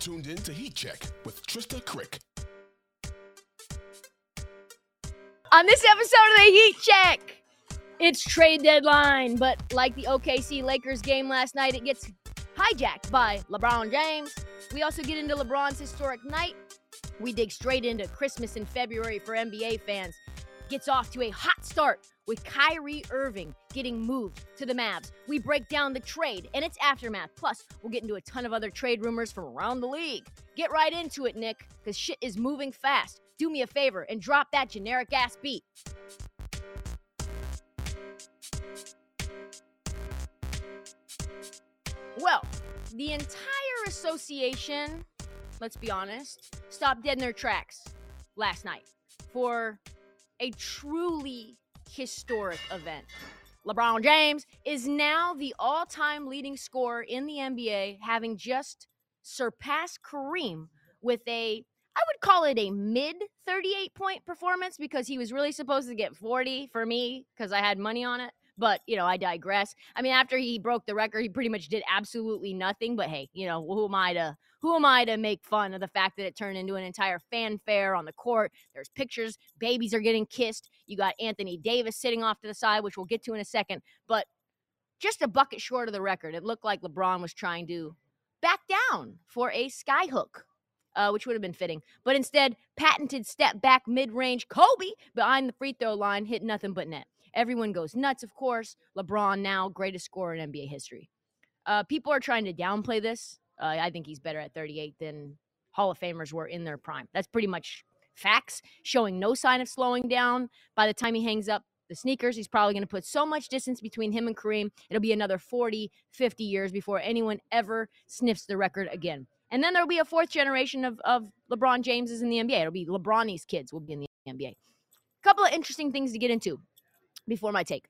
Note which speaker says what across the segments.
Speaker 1: Tuned in to Heat Check with Trista Crick.
Speaker 2: On this episode of the Heat Check, it's trade deadline, but like the OKC Lakers game last night, it gets hijacked by LeBron James. We also get into LeBron's historic night. We dig straight into Christmas in February for NBA fans. Gets off to a hot start with Kyrie Irving getting moved to the Mavs. We break down the trade and its aftermath. Plus, we'll get into a ton of other trade rumors from around the league. Get right into it, Nick, because shit is moving fast. Do me a favor and drop that generic ass beat. Well, the entire association, let's be honest, stopped dead in their tracks last night for a truly historic event. LeBron James is now the all time leading scorer in the NBA, having just surpassed Kareem with a, I would call it a mid 38 point performance because he was really supposed to get 40 for me because I had money on it. But, you know, I digress. I mean, after he broke the record, he pretty much did absolutely nothing. But hey, you know, who am I to who am I to make fun of the fact that it turned into an entire fanfare on the court? There's pictures, babies are getting kissed. You got Anthony Davis sitting off to the side, which we'll get to in a second. But just a bucket short of the record. It looked like LeBron was trying to back down for a skyhook. Uh, which would have been fitting. But instead, patented step back mid range Kobe behind the free throw line hit nothing but net. Everyone goes nuts, of course. LeBron now greatest scorer in NBA history. Uh, people are trying to downplay this. Uh, I think he's better at 38 than Hall of Famers were in their prime. That's pretty much facts, showing no sign of slowing down. By the time he hangs up the sneakers, he's probably going to put so much distance between him and Kareem, it'll be another 40, 50 years before anyone ever sniffs the record again. And then there'll be a fourth generation of, of LeBron Jameses in the NBA. It'll be LeBronnie's kids will be in the NBA. A couple of interesting things to get into before my take.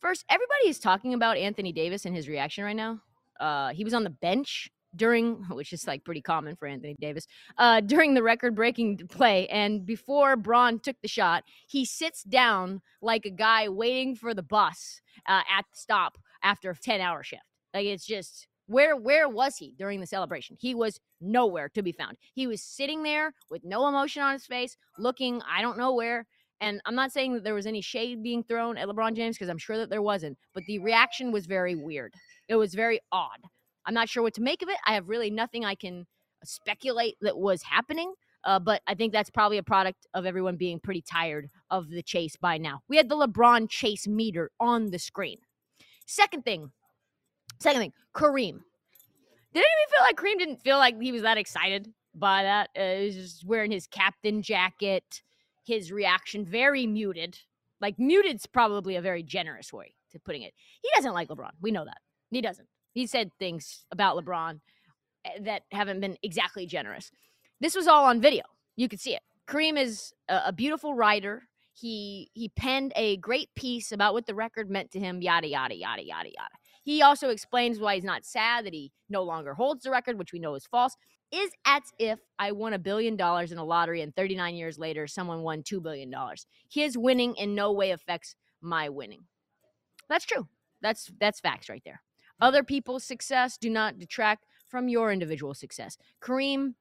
Speaker 2: First, everybody is talking about Anthony Davis and his reaction right now. Uh, he was on the bench during, which is like pretty common for Anthony Davis, uh, during the record breaking play. And before Bron took the shot, he sits down like a guy waiting for the bus uh, at the stop after a 10 hour shift. Like it's just where where was he during the celebration? He was nowhere to be found. He was sitting there with no emotion on his face, looking I don't know where. And I'm not saying that there was any shade being thrown at LeBron James because I'm sure that there wasn't, but the reaction was very weird. It was very odd. I'm not sure what to make of it. I have really nothing I can speculate that was happening. Uh, but I think that's probably a product of everyone being pretty tired of the chase by now. We had the LeBron chase meter on the screen. Second thing, second thing, Kareem. Did anyone feel like Kareem didn't feel like he was that excited by that? Uh, he was just wearing his captain jacket, his reaction very muted. Like muted's probably a very generous way to putting it. He doesn't like LeBron. We know that. He doesn't. He said things about LeBron eh, that haven't been exactly generous. This was all on video. You could see it. Kareem is a, a beautiful writer. He he penned a great piece about what the record meant to him. Yada yada yada yada yada. He also explains why he's not sad that he no longer holds the record, which we know is false. Is as if I won a billion dollars in a lottery and 39 years later someone won $2 billion. His winning in no way affects my winning. That's true. That's that's facts right there. Other people's success do not detract from your individual success. Kareem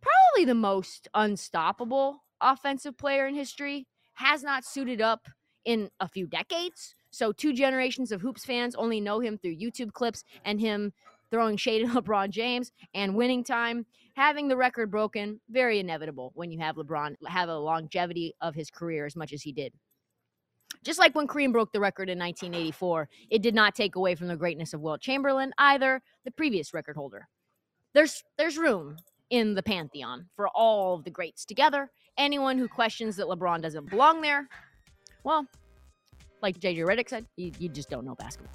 Speaker 2: probably the most unstoppable offensive player in history has not suited up in a few decades. So two generations of hoops fans only know him through YouTube clips and him throwing shade at LeBron James and winning time. Having the record broken, very inevitable when you have LeBron have a longevity of his career as much as he did. Just like when Kareem broke the record in 1984, it did not take away from the greatness of Wilt Chamberlain, either the previous record holder. There's there's room in the pantheon for all of the greats together. Anyone who questions that LeBron doesn't belong there, well, like JJ Redick said, you, you just don't know basketball.